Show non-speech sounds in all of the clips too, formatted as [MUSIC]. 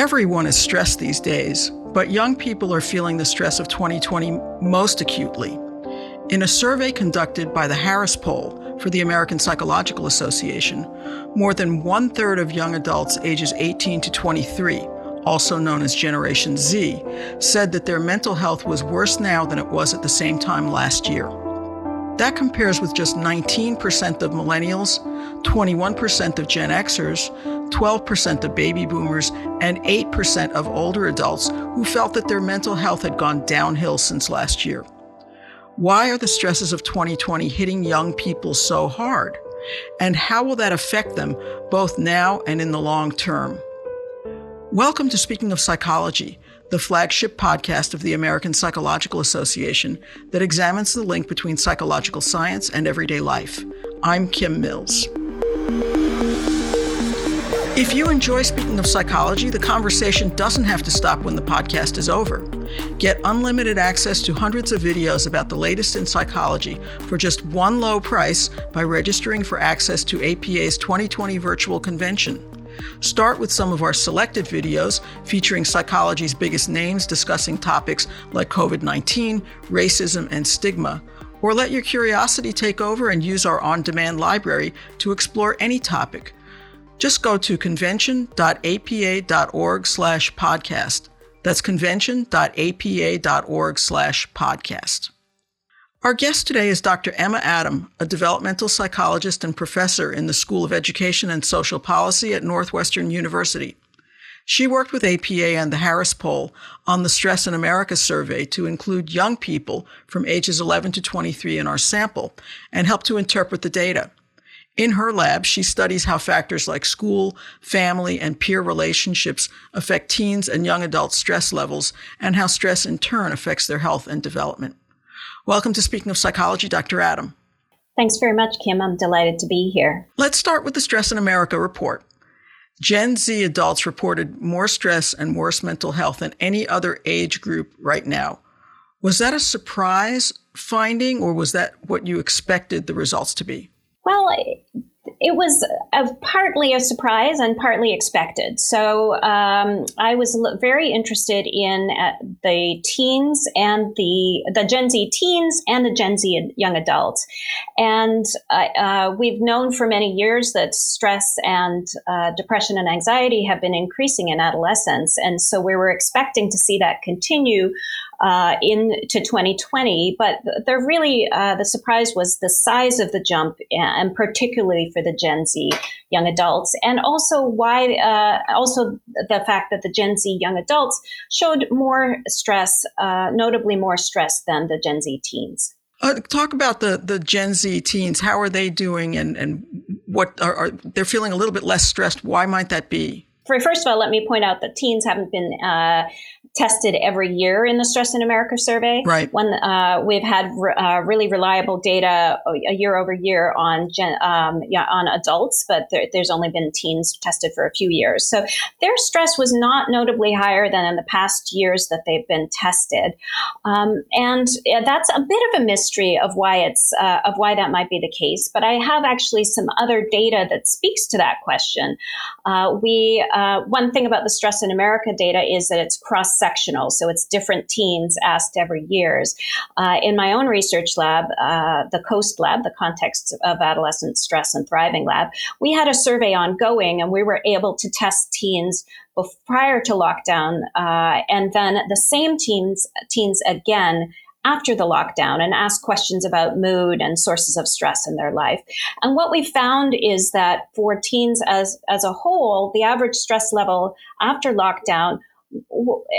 Everyone is stressed these days, but young people are feeling the stress of 2020 most acutely. In a survey conducted by the Harris Poll for the American Psychological Association, more than one third of young adults ages 18 to 23, also known as Generation Z, said that their mental health was worse now than it was at the same time last year. That compares with just 19% of millennials, 21% of Gen Xers, 12% of baby boomers, and 8% of older adults who felt that their mental health had gone downhill since last year. Why are the stresses of 2020 hitting young people so hard? And how will that affect them both now and in the long term? Welcome to Speaking of Psychology, the flagship podcast of the American Psychological Association that examines the link between psychological science and everyday life. I'm Kim Mills. If you enjoy speaking of psychology, the conversation doesn't have to stop when the podcast is over. Get unlimited access to hundreds of videos about the latest in psychology for just one low price by registering for access to APA's 2020 virtual convention. Start with some of our selected videos featuring psychology's biggest names discussing topics like COVID 19, racism, and stigma. Or let your curiosity take over and use our on demand library to explore any topic. Just go to convention.apa.org slash podcast. That's convention.apa.org slash podcast. Our guest today is Dr. Emma Adam, a developmental psychologist and professor in the School of Education and Social Policy at Northwestern University. She worked with APA and the Harris Poll on the Stress in America survey to include young people from ages 11 to 23 in our sample and help to interpret the data. In her lab, she studies how factors like school, family, and peer relationships affect teens and young adults' stress levels and how stress in turn affects their health and development. Welcome to Speaking of Psychology, Dr. Adam. Thanks very much, Kim. I'm delighted to be here. Let's start with the Stress in America report. Gen Z adults reported more stress and worse mental health than any other age group right now. Was that a surprise finding, or was that what you expected the results to be? Well, it was a, partly a surprise and partly expected. So um, I was very interested in uh, the teens and the the Gen Z teens and the Gen Z young adults, and uh, uh, we've known for many years that stress and uh, depression and anxiety have been increasing in adolescence, and so we were expecting to see that continue uh, into 2020. But there really, uh, the surprise was the size of the jump, and particularly for the Gen Z young adults, and also why, uh, also the fact that the Gen Z young adults showed more stress, uh, notably more stress than the Gen Z teens. Uh, talk about the, the Gen Z teens. How are they doing, and, and what are, are they're feeling a little bit less stressed? Why might that be? First of all, let me point out that teens haven't been uh, tested every year in the Stress in America survey. Right. When uh, we've had re- uh, really reliable data a year over year on gen- um, yeah, on adults, but there, there's only been teens tested for a few years. So their stress was not notably higher than in the past years that they've been tested, um, and that's a bit of a mystery of why it's uh, of why that might be the case. But I have actually some other data that speaks to that question. Uh, we uh, one thing about the Stress in America data is that it's cross sectional, so it's different teens asked every years. Uh, in my own research lab, uh, the COAST lab, the Context of Adolescent Stress and Thriving lab, we had a survey ongoing and we were able to test teens prior to lockdown uh, and then the same teens, teens again after the lockdown and ask questions about mood and sources of stress in their life. And what we found is that for teens as, as a whole, the average stress level after lockdown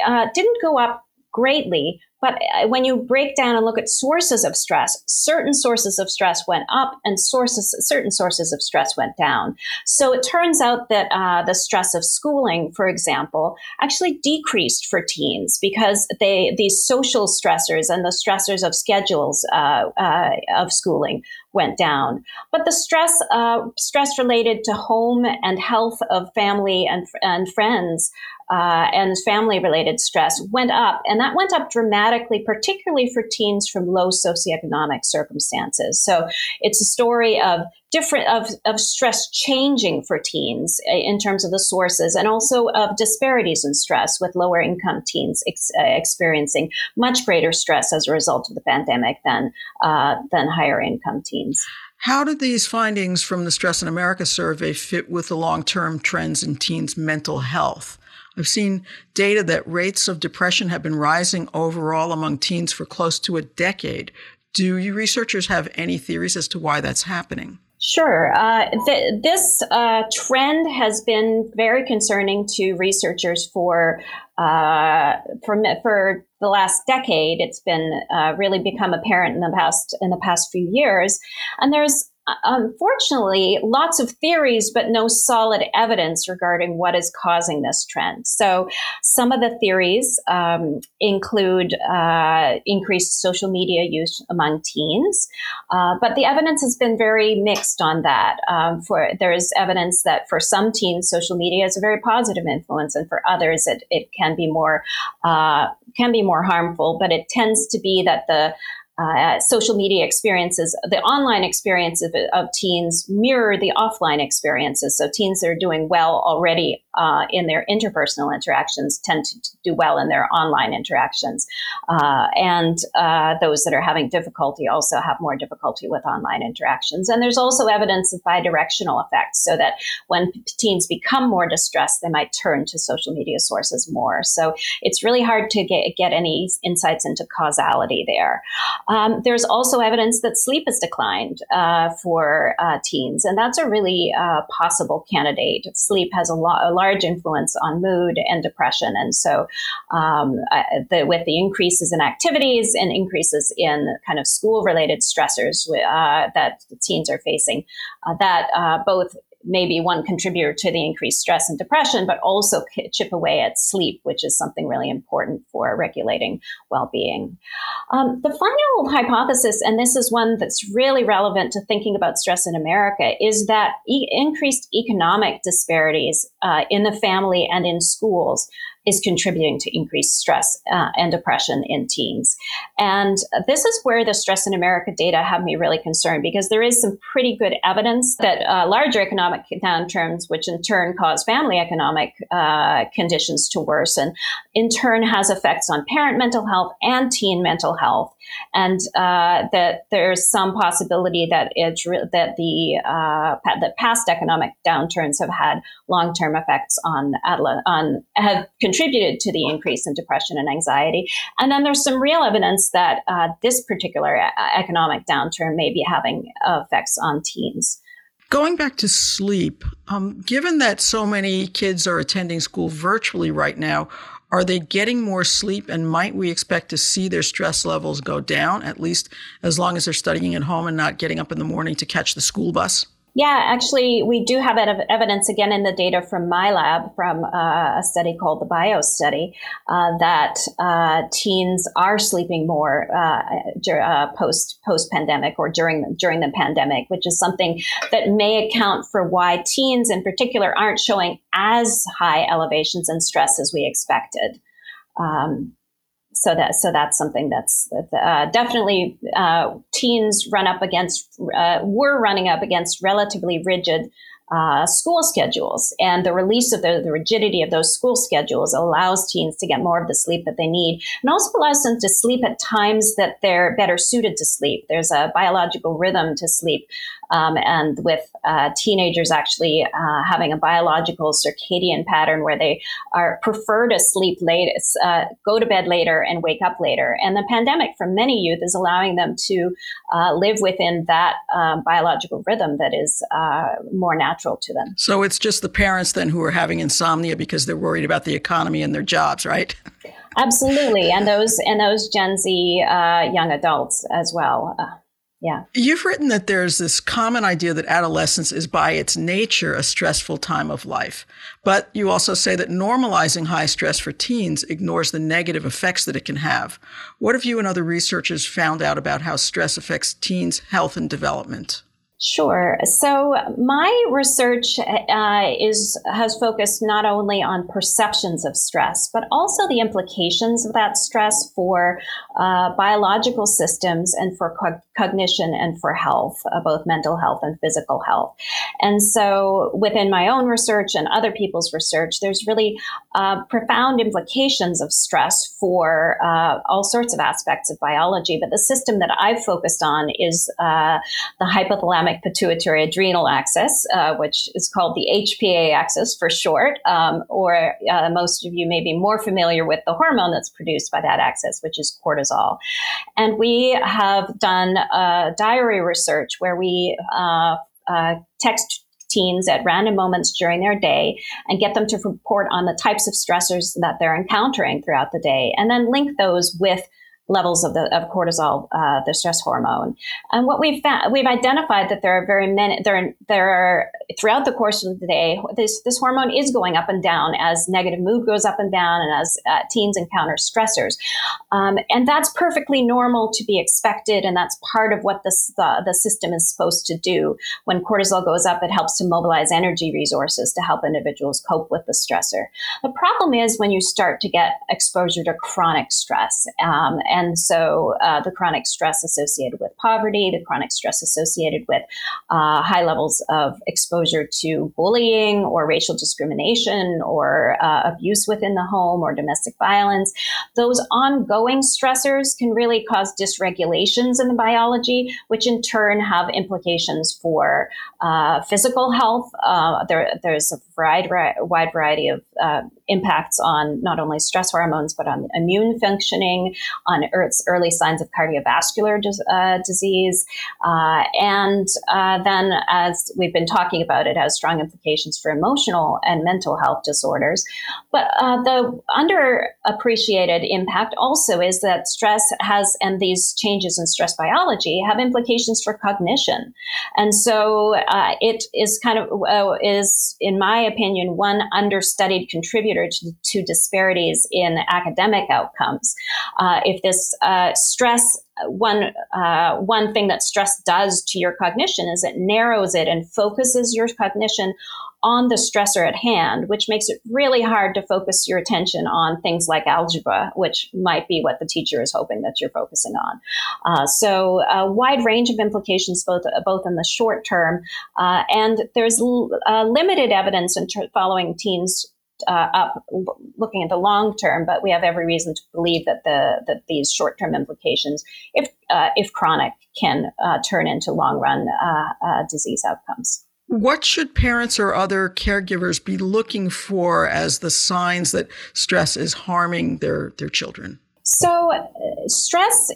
uh, didn't go up greatly, but uh, when you break down and look at sources of stress, certain sources of stress went up and sources, certain sources of stress went down. So it turns out that uh, the stress of schooling, for example, actually decreased for teens because they these social stressors and the stressors of schedules uh, uh, of schooling went down. But the stress uh, stress related to home and health of family and and friends uh, and family related stress went up, and that went up dramatically particularly for teens from low socioeconomic circumstances. So it's a story of different of, of stress changing for teens uh, in terms of the sources and also of disparities in stress with lower income teens ex- uh, experiencing much greater stress as a result of the pandemic than uh, than higher income teens. How did these findings from the Stress in America survey fit with the long term trends in teens' mental health? I've seen data that rates of depression have been rising overall among teens for close to a decade. Do you researchers have any theories as to why that's happening? Sure. Uh, th- this uh, trend has been very concerning to researchers for uh, for for the last decade. It's been uh, really become apparent in the past in the past few years, and there's unfortunately, lots of theories, but no solid evidence regarding what is causing this trend. So, some of the theories um, include uh, increased social media use among teens, uh, but the evidence has been very mixed on that. Um, for there is evidence that for some teens, social media is a very positive influence, and for others, it, it can be more uh, can be more harmful. But it tends to be that the uh, social media experiences, the online experiences of, of, teens mirror the offline experiences. So teens that are doing well already uh, in their interpersonal interactions tend to do well in their online interactions. Uh, and uh, those that are having difficulty also have more difficulty with online interactions. And there's also evidence of bidirectional effects, so that when teens become more distressed, they might turn to social media sources more. So it's really hard to get, get any insights into causality there. Um, there's also evidence that sleep has declined uh, for uh, teens, and that's a really uh, possible candidate. Sleep has a, lo- a, large influence on mood and depression, and so um, the, with the increases in activities and increases in kind of school-related stressors uh, that teens are facing, uh, that uh, both maybe one contributor to the increased stress and depression, but also chip away at sleep, which is something really important for regulating well being. Um, the final hypothesis, and this is one that's really relevant to thinking about stress in America, is that e- increased economic disparities uh, in the family and in schools is contributing to increased stress uh, and depression in teens. And this is where the Stress in America data have me really concerned because there is some pretty good evidence that uh, larger economic downturns, which in turn cause family economic uh, conditions to worsen, in turn has effects on parent mental health and teen mental health and uh, that there's some possibility that re- that the uh, that past economic downturns have had long term effects on on have contributed to the increase in depression and anxiety. And then there's some real evidence that uh, this particular uh, economic downturn may be having effects on teens. Going back to sleep, um, given that so many kids are attending school virtually right now, are they getting more sleep and might we expect to see their stress levels go down, at least as long as they're studying at home and not getting up in the morning to catch the school bus? Yeah, actually, we do have evidence again in the data from my lab from uh, a study called the BIO study uh, that uh, teens are sleeping more uh, uh, post post pandemic or during during the pandemic, which is something that may account for why teens in particular aren't showing as high elevations in stress as we expected. Um, so that so that's something that's uh, definitely uh, teens run up against uh, were running up against relatively rigid uh, school schedules. And the release of the, the rigidity of those school schedules allows teens to get more of the sleep that they need and also allows them to sleep at times that they're better suited to sleep. There's a biological rhythm to sleep. Um, and with uh, teenagers actually uh, having a biological circadian pattern where they are prefer to sleep late, uh, go to bed later, and wake up later. And the pandemic for many youth is allowing them to uh, live within that um, biological rhythm that is uh, more natural to them. So it's just the parents then who are having insomnia because they're worried about the economy and their jobs, right? Absolutely, and those and those Gen Z uh, young adults as well. Yeah. You've written that there's this common idea that adolescence is by its nature a stressful time of life. But you also say that normalizing high stress for teens ignores the negative effects that it can have. What have you and other researchers found out about how stress affects teens' health and development? Sure. So my research uh, is has focused not only on perceptions of stress, but also the implications of that stress for uh, biological systems and for co- cognition and for health, uh, both mental health and physical health. And so, within my own research and other people's research, there's really uh, profound implications of stress for uh, all sorts of aspects of biology. But the system that I've focused on is uh, the hypothalamic pituitary adrenal axis, uh, which is called the HPA axis for short, um, or uh, most of you may be more familiar with the hormone that's produced by that axis, which is cortisol. And we have done diary research where we uh, uh, text teens at random moments during their day and get them to report on the types of stressors that they're encountering throughout the day and then link those with levels of the of cortisol, uh, the stress hormone. And what we've found, we've identified that there are very many there there are throughout the course of the day this this hormone is going up and down as negative mood goes up and down and as uh, teens encounter stressors, um, and that's perfectly normal to be expected, and that's part of what this the, the system is supposed to do. When cortisol goes up, it helps to mobilize energy resources to help individuals cope with the stressor. The problem is when you start to get exposure to chronic stress um, and so uh, the chronic stress associated with poverty, the chronic stress associated with uh, high levels of exposure to bullying or racial discrimination or uh, abuse within the home or domestic violence, those ongoing stressors can really cause dysregulations in the biology, which in turn have implications for uh, physical health. Uh, there, there's a wide, wide variety of uh, impacts on not only stress hormones, but on immune functioning, on early signs of cardiovascular uh, disease. Uh, and uh, then, as we've been talking about, it has strong implications for emotional and mental health disorders. But uh, the underappreciated impact also is that stress has, and these changes in stress biology have implications for cognition. And so uh, it is kind of, is, in my opinion, one understudied contributor to, to disparities in academic outcomes. if this uh, stress one uh, one thing that stress does to your cognition is it narrows it and focuses your cognition on the stressor at hand, which makes it really hard to focus your attention on things like algebra, which might be what the teacher is hoping that you're focusing on. Uh, so, a wide range of implications, both both in the short term, uh, and there's l- uh, limited evidence in following teens uh, up looking at the long term, but we have every reason to believe that the that these short term implications, if uh, if chronic, can uh, turn into long run uh, uh, disease outcomes. What should parents or other caregivers be looking for as the signs that stress is harming their their children? So, uh, stress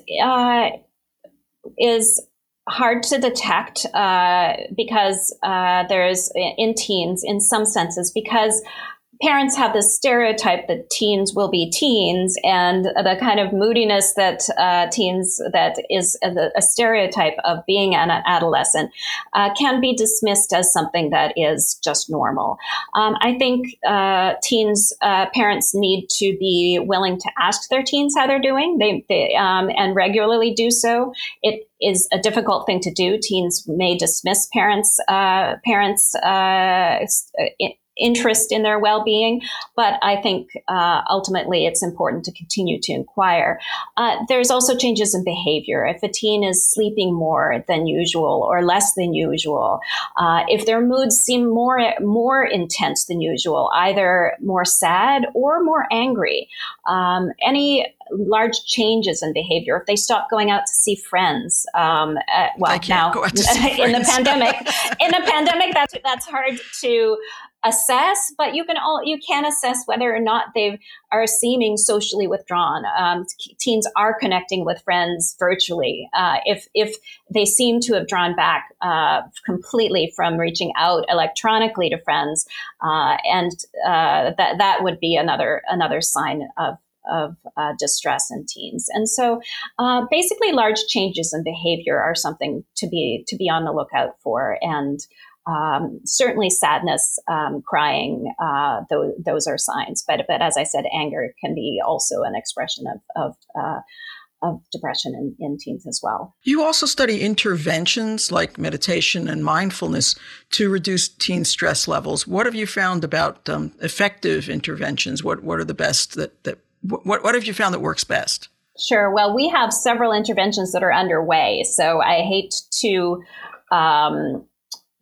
is hard to detect uh, because uh, there's in teens in some senses because parents have this stereotype that teens will be teens and the kind of moodiness that uh, teens that is a, a, stereotype of being an adolescent uh, can be dismissed as something that is just normal. Um, i think uh, teens uh, parents need to be willing to ask their teens how they're doing. They, they um, and regularly do so. It is a difficult thing to do. Teens may dismiss parents uh, parents uh, interest in their well-being but i think uh, ultimately it's important to continue to inquire. Uh, there's also changes in behavior. If a teen is sleeping more than usual or less than usual uh, if their moods seem more more intense than usual either more sad or more angry um, any large changes in behavior if they stop going out to see friends um, uh, well now [LAUGHS] in the pandemic [LAUGHS] in the pandemic that's that's hard to assess, but you can all you can assess whether or not they are seeming socially withdrawn. Um, teens are connecting with friends virtually. Uh, if if they seem to have drawn back uh, completely from reaching out electronically to friends, uh, and uh, that that would be another another sign of of uh, distress in teens. And so, uh, basically, large changes in behavior are something to be to be on the lookout for. And um, certainly sadness, um, crying, uh, those, those are signs. But, but as I said, anger can be also an expression of, of, uh, of depression in, in teens as well. You also study interventions like meditation and mindfulness to reduce teen stress levels. What have you found about um, effective interventions? What what are the best that that what what have you found that works best? Sure. Well, we have several interventions that are underway, so I hate to um,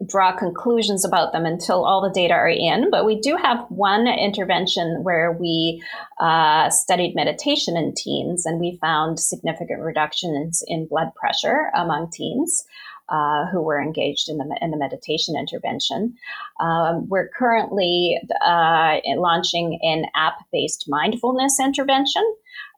draw conclusions about them until all the data are in. But we do have one intervention where we uh, studied meditation in teens, and we found significant reductions in blood pressure among teens. Uh, who were engaged in the, in the meditation intervention. Um, we're currently uh, launching an app based mindfulness intervention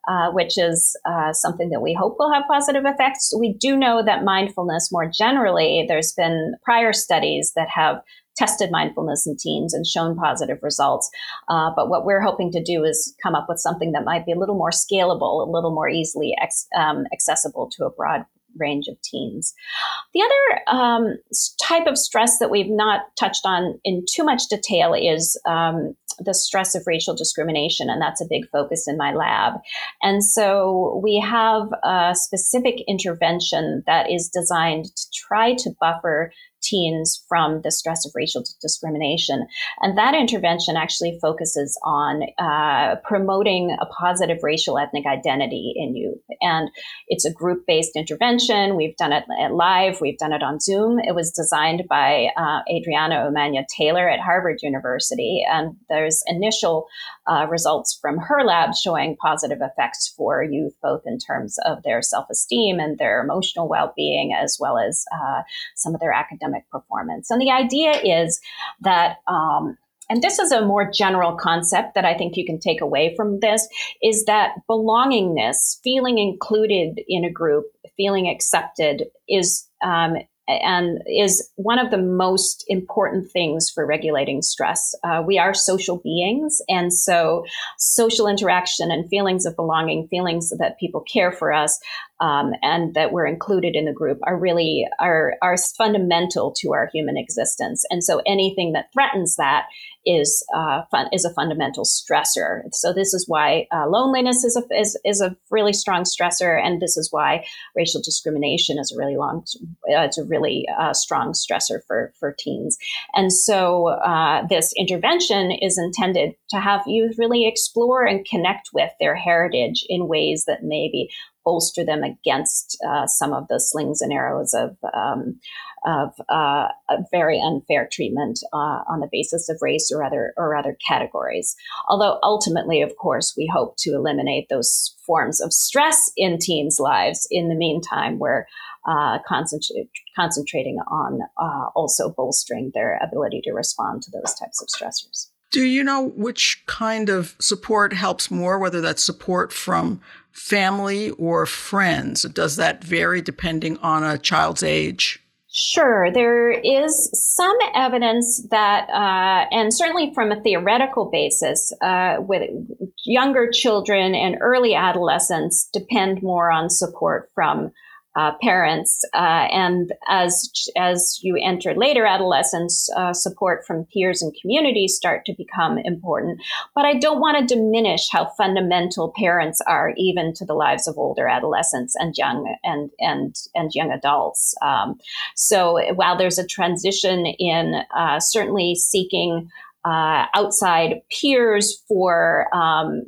uh, which is uh, something that we hope will have positive effects. We do know that mindfulness more generally, there's been prior studies that have tested mindfulness in teens and shown positive results. Uh, but what we're hoping to do is come up with something that might be a little more scalable, a little more easily ex- um, accessible to a broad range of teens. The other um, type of stress that we've not touched on in too much detail is um, the stress of racial discrimination, and that's a big focus in my lab. And so we have a specific intervention that is designed to try to buffer teens from the stress of racial discrimination. And that intervention actually focuses on uh, promoting a positive racial ethnic identity in youth. And it's a group based intervention. We've done it live, we've done it on Zoom. It was designed by uh, Adriana Umaña Taylor at Harvard University. And there's initial uh, results from her lab showing positive effects for youth, both in terms of their self esteem and their emotional well being, as well as uh, some of their academic performance. And the idea is that um, and this is a more general concept that I think you can take away from this is that belongingness, feeling included in a group, feeling accepted is um, and is one of the most important things for regulating stress. Uh, we are social beings, and so social interaction and feelings of belonging, feelings that people care for us, um, and that we're included in the group are really are are fundamental to our human existence. And so anything that threatens that is uh, fun, is a fundamental stressor. So this is why uh, loneliness is a is, is a really strong stressor, and this is why racial discrimination is a really long uh, it's a really uh, strong stressor for for teens. And so uh, this intervention is intended to have youth really explore and connect with their heritage in ways that maybe bolster them against uh, some of the slings and arrows of um, of uh, very unfair treatment uh, on the basis of race or other or other categories. Although ultimately, of course, we hope to eliminate those forms of stress in teens' lives. In the meantime, we're uh, concentrate, concentrating on uh, also bolstering their ability to respond to those types of stressors. Do you know which kind of support helps more, whether that's support from family or friends? Does that vary depending on a child's age? Sure, there is some evidence that, uh, and certainly from a theoretical basis, uh, with younger children and early adolescents depend more on support from uh, parents, uh, and as as you enter later adolescence, uh, support from peers and communities start to become important. But I don't want to diminish how fundamental parents are, even to the lives of older adolescents and young and and and young adults. Um, so while there's a transition in uh, certainly seeking. Uh, outside peers for um,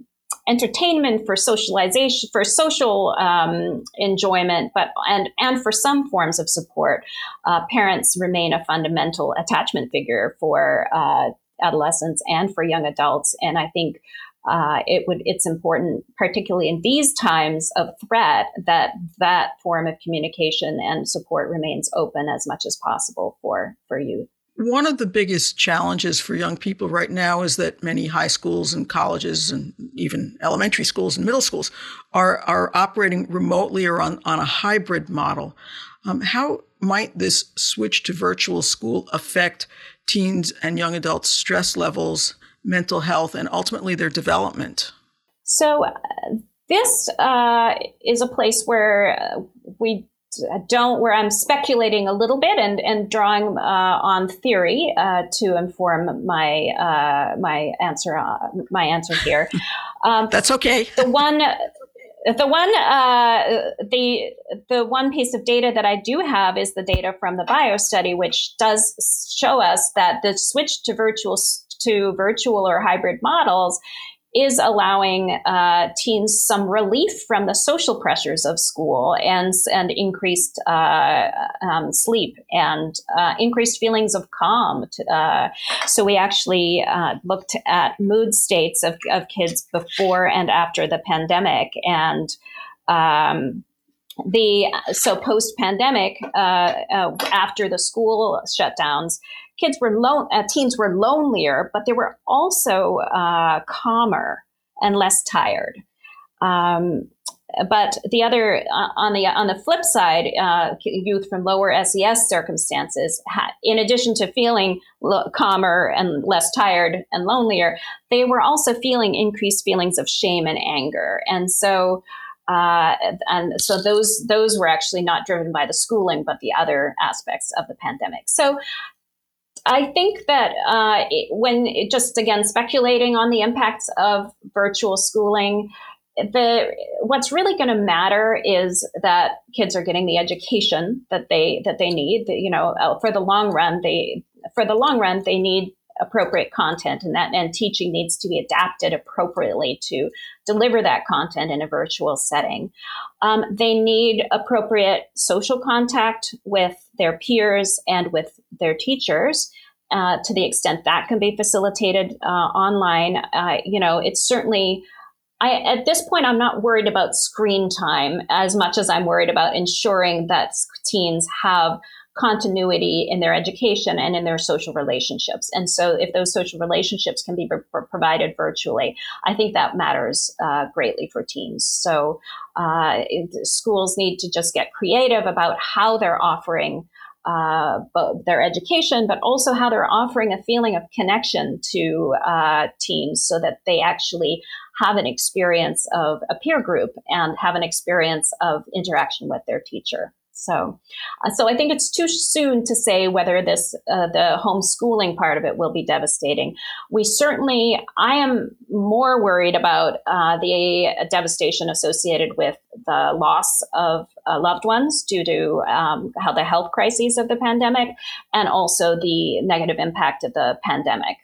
entertainment, for socialization, for social um, enjoyment, but and and for some forms of support, uh, parents remain a fundamental attachment figure for uh, adolescents and for young adults. And I think uh, it would it's important, particularly in these times of threat, that that form of communication and support remains open as much as possible for for youth. One of the biggest challenges for young people right now is that many high schools and colleges and even elementary schools and middle schools are, are operating remotely or on, on a hybrid model. Um, how might this switch to virtual school affect teens and young adults' stress levels, mental health, and ultimately their development? So, uh, this uh, is a place where we don't where I'm speculating a little bit and and drawing uh, on theory uh, to inform my uh, my answer uh, my answer here. [LAUGHS] Um, That's okay. The one the one uh, the the one piece of data that I do have is the data from the bio study, which does show us that the switch to virtual to virtual or hybrid models is allowing uh, teens some relief from the social pressures of school and and increased uh, um, sleep and uh, increased feelings of calm. Uh, so we actually uh, looked at mood states of, of kids before and after the pandemic and. Um, the so post pandemic uh, after the school shutdowns kids were lone, uh, teens were lonelier, but they were also uh, calmer and less tired. Um, but the other uh, on the on the flip side, uh, youth from lower SES circumstances, in addition to feeling calmer and less tired and lonelier, they were also feeling increased feelings of shame and anger, and so. Uh, and so those those were actually not driven by the schooling, but the other aspects of the pandemic. So I think that uh, it, when it, just again speculating on the impacts of virtual schooling, the what's really going to matter is that kids are getting the education that they that they need. You know, uh, for the long run, they for the long run they need appropriate content and that and teaching needs to be adapted appropriately to deliver that content in a virtual setting um, they need appropriate social contact with their peers and with their teachers uh, to the extent that can be facilitated uh, online uh, you know it's certainly I, at this point, I'm not worried about screen time as much as I'm worried about ensuring that teens have continuity in their education and in their social relationships. And so, if those social relationships can be provided virtually, I think that matters uh, greatly for teens. So, uh, schools need to just get creative about how they're offering. Uh, their education, but also how they're offering a feeling of connection to uh, teens so that they actually have an experience of a peer group and have an experience of interaction with their teacher. So, uh, so I think it's too soon to say whether this uh, the homeschooling part of it will be devastating. We certainly, I am more worried about uh, the devastation associated with the loss of uh, loved ones due to um, how the health crises of the pandemic, and also the negative impact of the pandemic.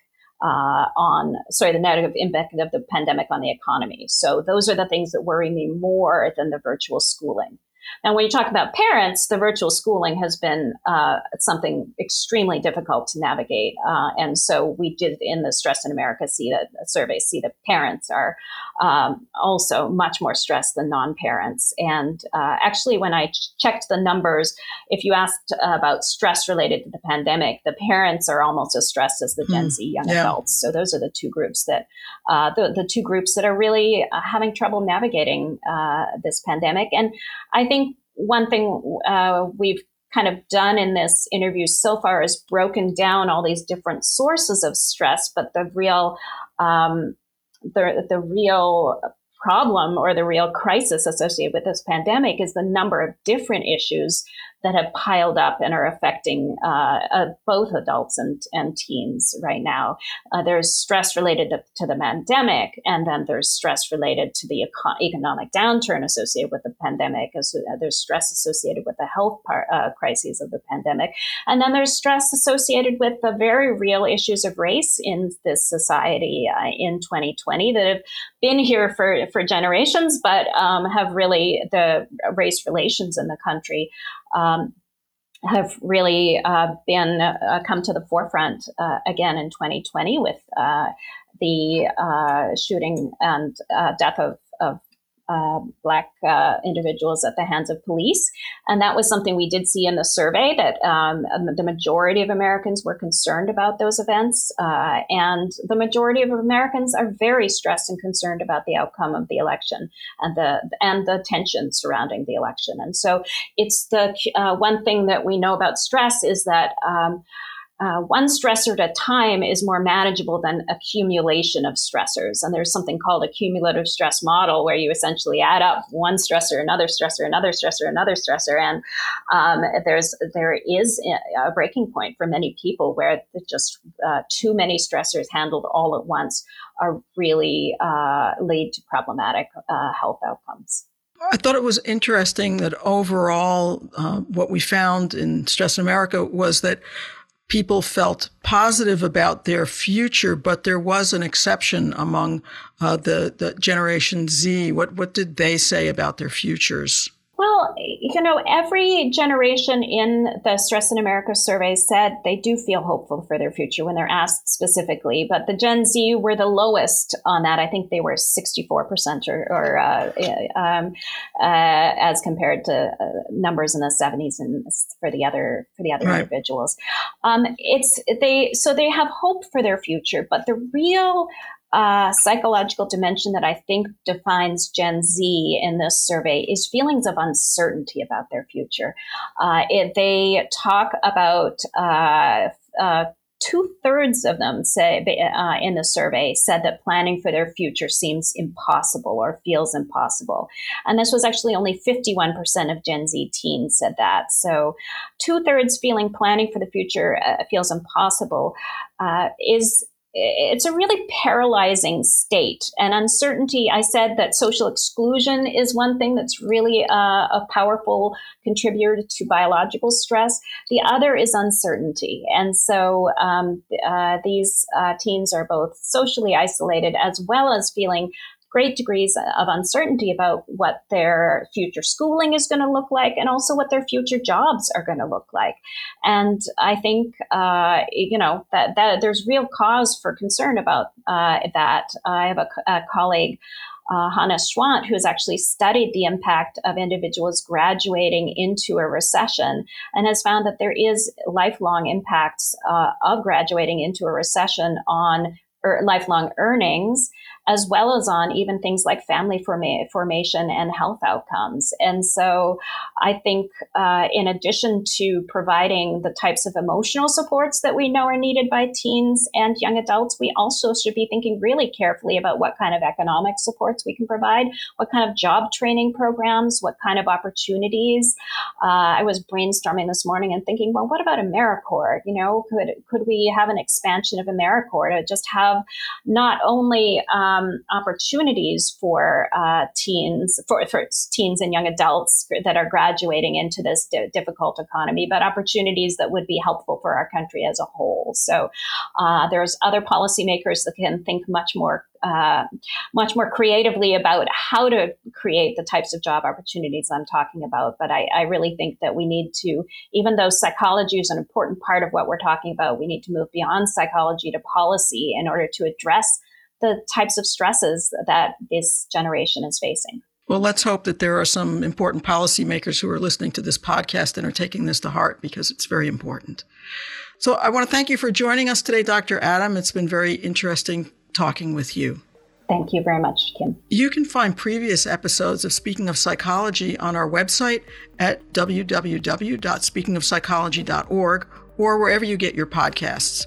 Uh, on sorry the negative impact of the pandemic on the economy so those are the things that worry me more than the virtual schooling and when you talk about parents, the virtual schooling has been uh, something extremely difficult to navigate. Uh, and so we did in the Stress in America see that survey see that parents are um, also much more stressed than non-parents. And uh, actually, when I ch- checked the numbers, if you asked about stress related to the pandemic, the parents are almost as stressed as the Gen mm, Z young yeah. adults. So those are the two groups that uh, the, the two groups that are really uh, having trouble navigating uh, this pandemic. And I think one thing uh, we've kind of done in this interview so far is broken down all these different sources of stress, but the real um, the the real problem or the real crisis associated with this pandemic is the number of different issues that have piled up and are affecting uh, uh, both adults and, and teens right now. Uh, there's stress related to, to, the pandemic, and then there's stress related to the eco- economic downturn associated with the pandemic. As, uh, there's stress associated with the health par- uh, crises of the pandemic. And then there's stress associated with the very real issues of race in this society uh, in 2020 that have been here for, for generations, but um, have really the race relations in the country um, have really uh, been uh, come to the forefront uh, again in 2020 with uh, the uh, shooting and uh, death of, of uh, black uh, individuals at the hands of police. And that was something we did see in the survey that um, the majority of Americans were concerned about those events. Uh, and the majority of Americans are very stressed and concerned about the outcome of the election and the, and the tension surrounding the election. And so it's the uh, one thing that we know about stress is that um, uh, one stressor at a time is more manageable than accumulation of stressors. And there's something called a cumulative stress model where you essentially add up one stressor, another stressor, another stressor, another stressor, and um, there's there is a breaking point for many people where just uh, too many stressors handled all at once are really uh, lead to problematic uh, health outcomes. I thought it was interesting that overall, uh, what we found in Stress in America was that people felt positive about their future, but there was an exception among uh, the, the Generation Z. What, what did they say about their futures? Well, you know, every generation in the Stress in America survey said they do feel hopeful for their future when they're asked specifically. But the Gen Z were the lowest on that. I think they were 64% or, or uh, um, uh, as compared to uh, numbers in the 70s and for the other for the other right. individuals. Um, it's they so they have hope for their future, but the real uh, psychological dimension that I think defines Gen Z in this survey is feelings of uncertainty about their future. Uh, it, they talk about uh, uh two thirds of them say uh, in the survey said that planning for their future seems impossible or feels impossible. And this was actually only 51% of Gen Z teens said that. So two thirds feeling planning for the future uh, feels impossible uh, is it's a really paralyzing state and uncertainty. I said that social exclusion is one thing that's really uh, a powerful contributor to biological stress. The other is uncertainty. And so um, uh, these uh, teens are both socially isolated as well as feeling great degrees of uncertainty about what their future schooling is going to look like and also what their future jobs are going to look like. And I think, uh, you know, that, that there's real cause for concern about uh, that. I have a, a colleague. Uh, Hannah Schwandt, who has actually studied the impact of individuals graduating into a recession and has found that there is lifelong impacts uh, of graduating into a recession on er, lifelong earnings as well as on even things like family forma- formation and health outcomes. And so I think, uh, in addition to providing the types of emotional supports that we know are needed by teens and young adults, we also should be thinking really carefully about what kind of economic supports we can provide, what kind of job training programs, what kind of opportunities. Uh, I was brainstorming this morning and thinking, well, what about AmeriCorps? You know, could could we have an expansion of AmeriCorps to just have not only um, um, opportunities for uh, teens, for, for teens and young adults that are graduating into this d- difficult economy, but opportunities that would be helpful for our country as a whole. So uh, there's other policymakers that can think much more uh, much more creatively about how to create the types of job opportunities I'm talking about. But I, I, really think that we need to, even though psychology is an important part of what we're talking about, we need to move beyond psychology to policy in order to address the types of stresses that this generation is facing. Well, let's hope that there are some important policymakers who are listening to this podcast and are taking this to heart because it's very important. So I want to thank you for joining us today, Dr. Adam. It's been very interesting talking with you. Thank you very much, Kim. You can find previous episodes of Speaking of Psychology on our website at www.speakingofpsychology.org or wherever you get your podcasts.